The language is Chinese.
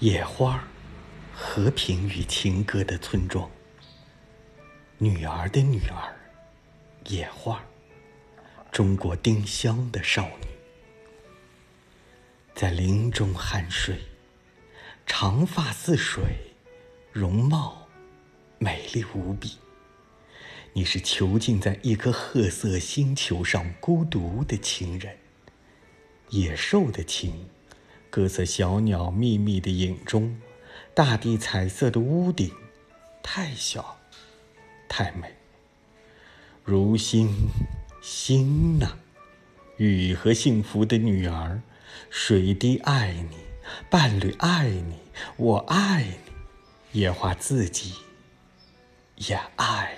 野花，和平与情歌的村庄。女儿的女儿，野花，中国丁香的少女，在林中酣睡，长发似水，容貌美丽无比。你是囚禁在一颗褐色星球上孤独的情人，野兽的情。各色小鸟秘密的影中，大地彩色的屋顶，太小，太美。如星星呐，雨和幸福的女儿，水滴爱你，伴侣爱你，我爱你，野花自己也爱。